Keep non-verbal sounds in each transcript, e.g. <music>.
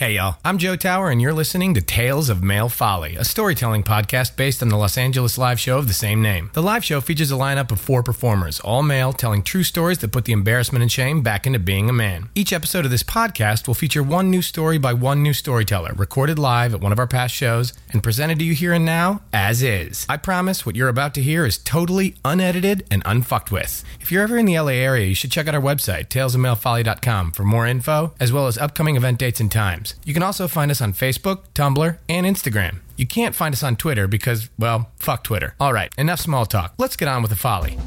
Hey, y'all. I'm Joe Tower, and you're listening to Tales of Male Folly, a storytelling podcast based on the Los Angeles live show of the same name. The live show features a lineup of four performers, all male, telling true stories that put the embarrassment and shame back into being a man. Each episode of this podcast will feature one new story by one new storyteller, recorded live at one of our past shows, and presented to you here and now as is. I promise what you're about to hear is totally unedited and unfucked with. If you're ever in the LA area, you should check out our website, talesofmalefolly.com, for more info, as well as upcoming event dates and times. You can also find us on Facebook, Tumblr, and Instagram. You can't find us on Twitter because, well, fuck Twitter. All right, enough small talk. Let's get on with the folly.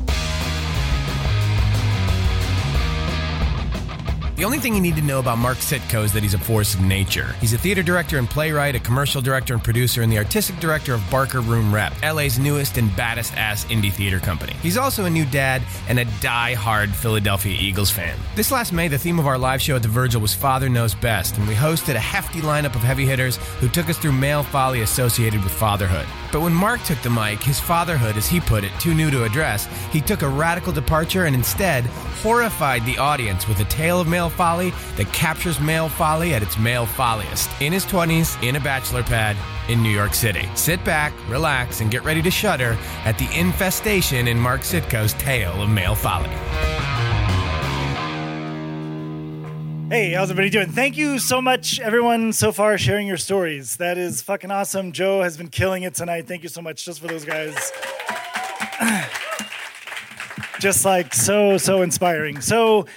The only thing you need to know about Mark Sitko is that he's a force of nature. He's a theater director and playwright, a commercial director and producer, and the artistic director of Barker Room Rep, LA's newest and baddest ass indie theater company. He's also a new dad and a die-hard Philadelphia Eagles fan. This last May, the theme of our live show at the Virgil was Father Knows Best, and we hosted a hefty lineup of heavy hitters who took us through male folly associated with fatherhood. But when Mark took the mic, his fatherhood, as he put it, too new to address, he took a radical departure and instead horrified the audience with a tale of male folly that captures male folly at its male folliest. In his 20s, in a bachelor pad, in New York City. Sit back, relax, and get ready to shudder at the infestation in Mark Sitko's tale of male folly. Hey, how's everybody doing? Thank you so much, everyone, so far sharing your stories. That is fucking awesome. Joe has been killing it tonight. Thank you so much just for those guys. <clears throat> just like so, so inspiring. So,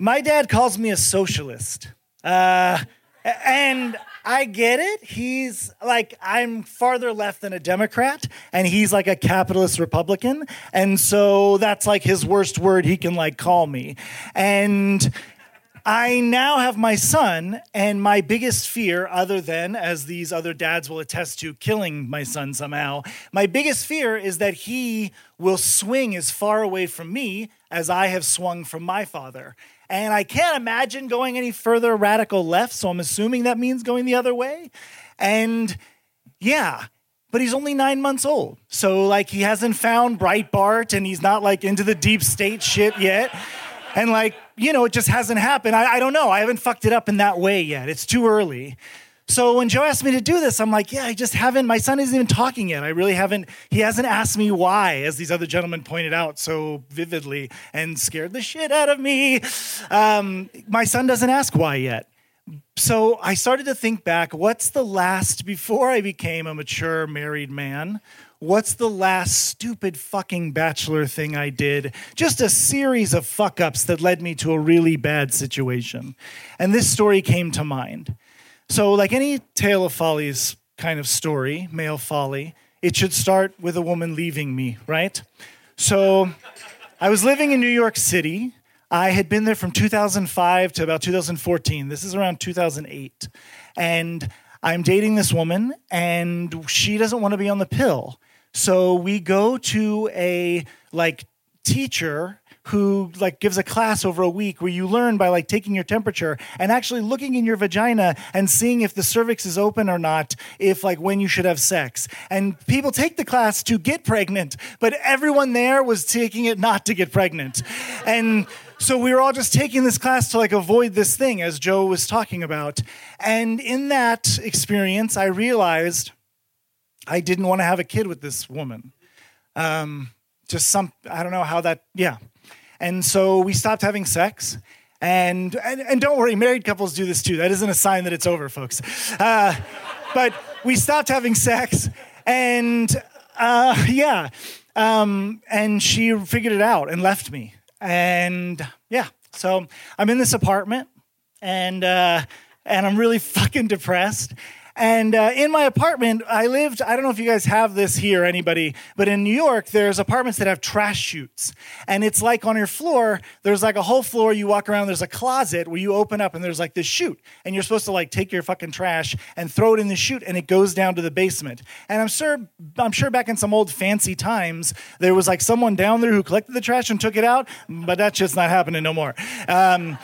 my dad calls me a socialist. Uh, and I get it. He's like, I'm farther left than a Democrat, and he's like a capitalist Republican. And so that's like his worst word he can like call me. And I now have my son, and my biggest fear, other than, as these other dads will attest to, killing my son somehow, my biggest fear is that he will swing as far away from me as I have swung from my father. And I can't imagine going any further radical left, so I'm assuming that means going the other way. And yeah, but he's only nine months old. So, like, he hasn't found Breitbart and he's not like into the deep state shit yet. And, like, you know, it just hasn't happened. I, I don't know. I haven't fucked it up in that way yet. It's too early. So when Joe asked me to do this, I'm like, yeah, I just haven't. My son isn't even talking yet. I really haven't. He hasn't asked me why, as these other gentlemen pointed out so vividly and scared the shit out of me. Um, my son doesn't ask why yet. So I started to think back what's the last, before I became a mature married man, what's the last stupid fucking bachelor thing I did? Just a series of fuck ups that led me to a really bad situation. And this story came to mind. So, like any tale of follies kind of story, male folly, it should start with a woman leaving me, right? So, I was living in New York City. I had been there from 2005 to about 2014. This is around 2008. And I'm dating this woman, and she doesn't want to be on the pill. So we go to a like teacher who like gives a class over a week where you learn by like taking your temperature and actually looking in your vagina and seeing if the cervix is open or not if like when you should have sex and people take the class to get pregnant but everyone there was taking it not to get pregnant and so we were all just taking this class to like avoid this thing as joe was talking about and in that experience i realized I didn't want to have a kid with this woman. Um, just some, I don't know how that, yeah. And so we stopped having sex. And, and, and don't worry, married couples do this too. That isn't a sign that it's over, folks. Uh, but we stopped having sex, and uh, yeah, um, and she figured it out and left me. And yeah, so I'm in this apartment, and uh, and I'm really fucking depressed. And uh, in my apartment, I lived, I don't know if you guys have this here, anybody, but in New York, there's apartments that have trash chutes. And it's like on your floor, there's like a whole floor, you walk around, there's a closet where you open up and there's like this chute. And you're supposed to like take your fucking trash and throw it in the chute and it goes down to the basement. And I'm sure, I'm sure back in some old fancy times, there was like someone down there who collected the trash and took it out, but that's just not happening no more. Um,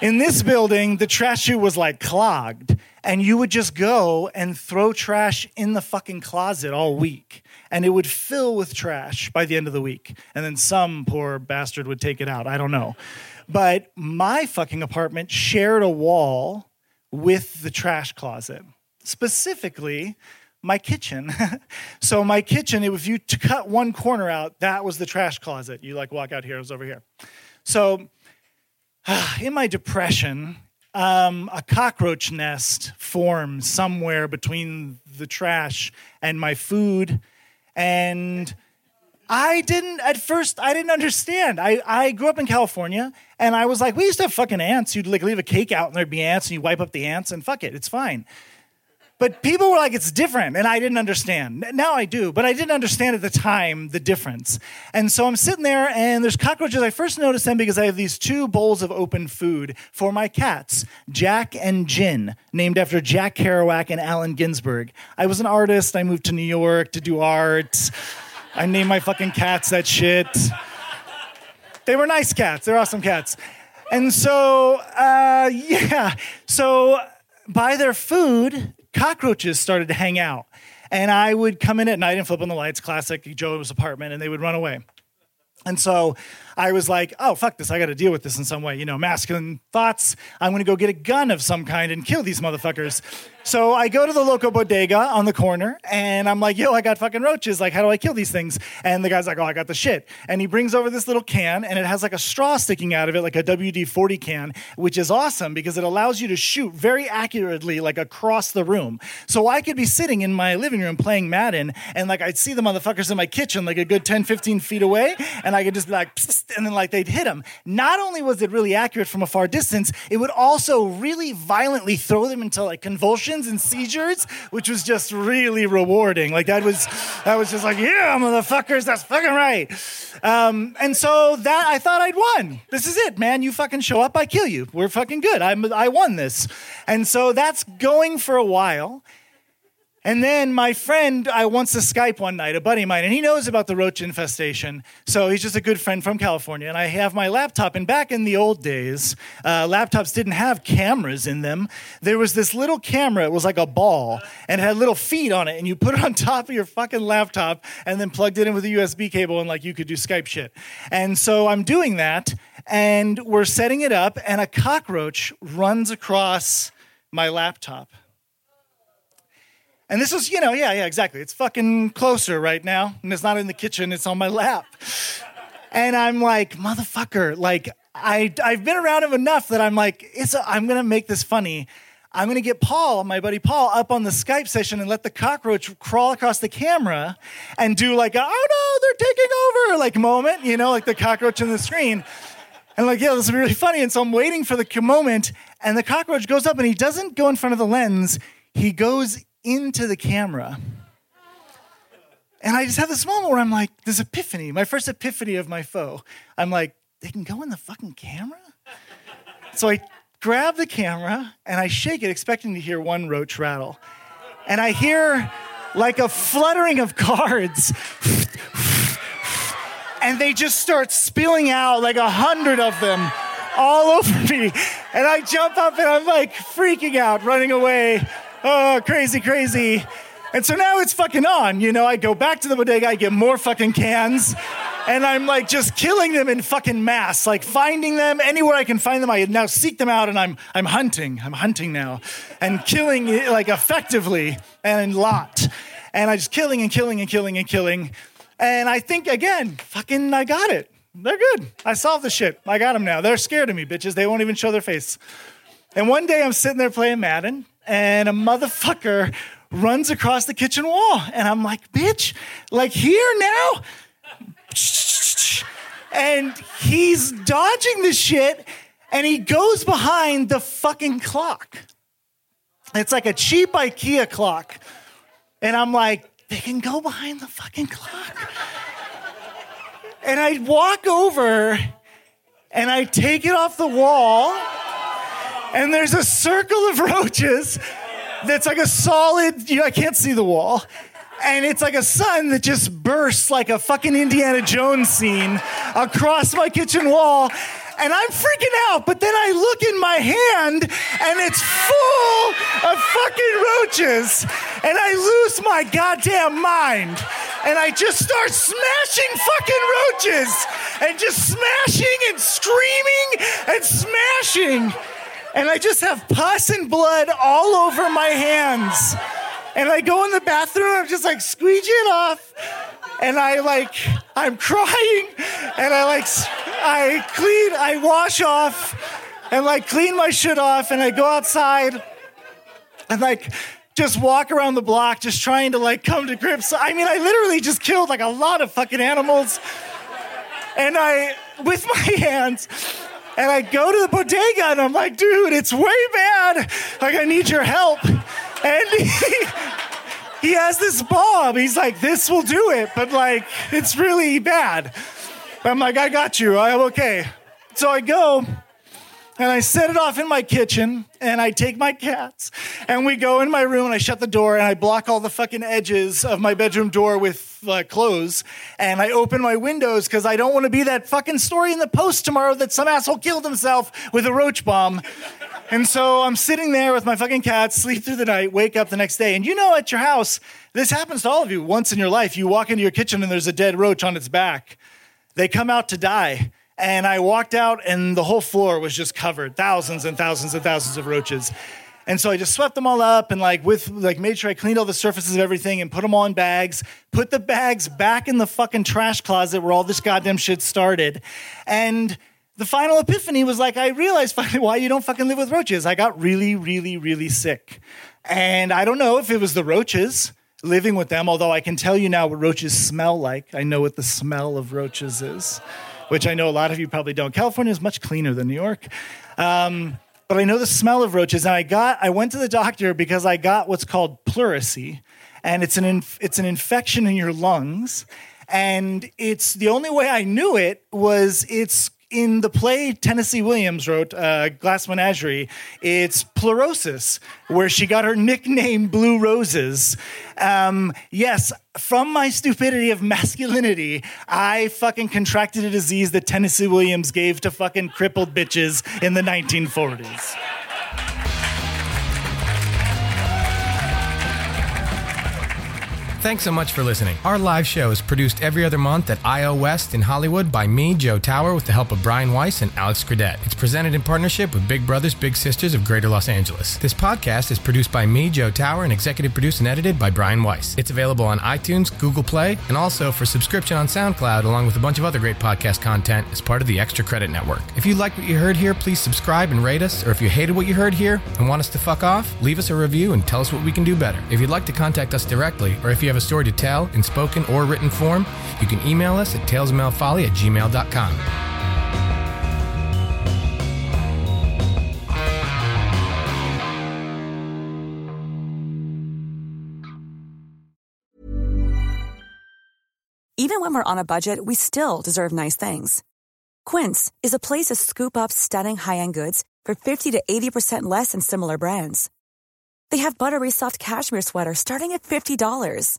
in this building, the trash chute was like clogged, and you would just go and throw trash in the fucking closet all week, and it would fill with trash by the end of the week. And then some poor bastard would take it out. I don't know. But my fucking apartment shared a wall with the trash closet, specifically my kitchen. <laughs> so my kitchen, if you cut one corner out, that was the trash closet. You like walk out here, it was over here. So <sighs> in my depression, um, a cockroach nest formed somewhere between the trash and my food. And I didn't, at first, I didn't understand. I, I grew up in California and I was like, we used to have fucking ants. You'd like leave a cake out and there'd be ants and you wipe up the ants and fuck it, it's fine. But people were like, it's different. And I didn't understand. Now I do, but I didn't understand at the time the difference. And so I'm sitting there and there's cockroaches. I first noticed them because I have these two bowls of open food for my cats, Jack and Jin, named after Jack Kerouac and Allen Ginsberg. I was an artist. I moved to New York to do art. I named my fucking cats that shit. They were nice cats. They're awesome cats. And so, uh, <laughs> yeah. So by their food, cockroaches started to hang out. And I would come in at night and flip on the lights, classic Joe's apartment, and they would run away. And so I was like, oh, fuck this. I got to deal with this in some way. You know, masculine thoughts. I'm going to go get a gun of some kind and kill these motherfuckers. So I go to the local bodega on the corner and I'm like, yo, I got fucking roaches. Like, how do I kill these things? And the guy's like, oh, I got the shit. And he brings over this little can and it has like a straw sticking out of it, like a WD 40 can, which is awesome because it allows you to shoot very accurately, like across the room. So I could be sitting in my living room playing Madden and like I'd see the motherfuckers in my kitchen, like a good 10, 15 feet away. And I could just be like, and then like they'd hit them. Not only was it really accurate from a far distance, it would also really violently throw them into like convulsions and seizures, which was just really rewarding. Like that was, that was just like, yeah, motherfuckers, that's fucking right. Um, and so that I thought I'd won. This is it, man. You fucking show up, I kill you. We're fucking good. I'm, I won this. And so that's going for a while. And then my friend, I wants to Skype one night, a buddy of mine, and he knows about the roach infestation. So he's just a good friend from California. And I have my laptop. And back in the old days, uh, laptops didn't have cameras in them. There was this little camera. It was like a ball, and it had little feet on it. And you put it on top of your fucking laptop, and then plugged it in with a USB cable, and like you could do Skype shit. And so I'm doing that, and we're setting it up, and a cockroach runs across my laptop. And this was, you know, yeah, yeah, exactly. It's fucking closer right now. And it's not in the kitchen, it's on my lap. And I'm like, motherfucker, like, I, I've been around him enough that I'm like, it's a, I'm gonna make this funny. I'm gonna get Paul, my buddy Paul, up on the Skype session and let the cockroach crawl across the camera and do like, a, oh no, they're taking over, like moment, you know, like the cockroach on the screen. And like, yeah, this will be really funny. And so I'm waiting for the moment, and the cockroach goes up and he doesn't go in front of the lens. He goes into the camera. And I just have this moment where I'm like, this epiphany, my first epiphany of my foe. I'm like, they can go in the fucking camera? So I grab the camera and I shake it, expecting to hear one roach rattle. And I hear like a fluttering of cards. and they just start spilling out like a hundred of them all over me. And I jump up and I'm like freaking out, running away oh, crazy, crazy. And so now it's fucking on. You know, I go back to the bodega, I get more fucking cans, and I'm like just killing them in fucking mass, like finding them anywhere I can find them. I now seek them out, and I'm I'm hunting. I'm hunting now, and killing like effectively and a lot. And I just killing and killing and killing and killing. And I think again, fucking, I got it. They're good. I solved the shit. I got them now. They're scared of me, bitches. They won't even show their face. And one day I'm sitting there playing Madden, and a motherfucker runs across the kitchen wall. And I'm like, bitch, like here now? And he's dodging the shit, and he goes behind the fucking clock. It's like a cheap IKEA clock. And I'm like, they can go behind the fucking clock. and I walk over and I take it off the wall, and there's a circle of roaches that's like a solid, you know, I can't see the wall. And it's like a sun that just bursts like a fucking Indiana Jones scene across my kitchen wall and I'm freaking out. But then I look in my hand and it's full of fucking roaches, and I lose my goddamn mind. And I just start smashing fucking roaches and just smashing and screaming and smashing. And I just have pus and blood all over my hands. And I go in the bathroom, I'm just like squeegee it off. And I like, I'm crying. And I like, I clean, I wash off and like clean my shit off. And I go outside and like, just walk around the block, just trying to like come to grips. I mean, I literally just killed like a lot of fucking animals. And I, with my <laughs> hands, and I go to the bodega and I'm like, dude, it's way bad. Like, I need your help. And he, <laughs> he has this bomb. He's like, this will do it, but like, it's really bad. I'm like, I got you. I'm okay. So I go and I set it off in my kitchen and I take my cats and we go in my room and I shut the door and I block all the fucking edges of my bedroom door with uh, clothes and I open my windows because I don't want to be that fucking story in the post tomorrow that some asshole killed himself with a roach bomb. And so I'm sitting there with my fucking cats, sleep through the night, wake up the next day. And you know, at your house, this happens to all of you once in your life. You walk into your kitchen and there's a dead roach on its back. They come out to die. And I walked out, and the whole floor was just covered thousands and thousands and thousands of roaches. And so I just swept them all up and like with like made sure I cleaned all the surfaces of everything and put them all in bags, put the bags back in the fucking trash closet where all this goddamn shit started. And the final epiphany was like I realized <laughs> finally why you don't fucking live with roaches. I got really, really, really sick. And I don't know if it was the roaches living with them, although I can tell you now what roaches smell like. I know what the smell of roaches is which I know a lot of you probably don't. California is much cleaner than New York. Um, but I know the smell of roaches, and I got I went to the doctor because I got what's called pleurisy, and it's an inf- it's an infection in your lungs, and it's the only way I knew it was it's in the play Tennessee Williams wrote, uh, Glass Menagerie, it's pleurosis, where she got her nickname Blue Roses. Um, yes, from my stupidity of masculinity, I fucking contracted a disease that Tennessee Williams gave to fucking crippled bitches in the 1940s. Thanks so much for listening. Our live show is produced every other month at IO West in Hollywood by me, Joe Tower, with the help of Brian Weiss and Alex Credette. It's presented in partnership with Big Brothers Big Sisters of Greater Los Angeles. This podcast is produced by me, Joe Tower, and executive produced and edited by Brian Weiss. It's available on iTunes, Google Play, and also for subscription on SoundCloud, along with a bunch of other great podcast content as part of the Extra Credit Network. If you like what you heard here, please subscribe and rate us, or if you hated what you heard here and want us to fuck off, leave us a review and tell us what we can do better. If you'd like to contact us directly, or if you have a story to tell in spoken or written form, you can email us at talesofmalefolly at gmail.com. Even when we're on a budget, we still deserve nice things. Quince is a place to scoop up stunning high-end goods for 50 to 80% less than similar brands. They have buttery soft cashmere sweaters starting at $50,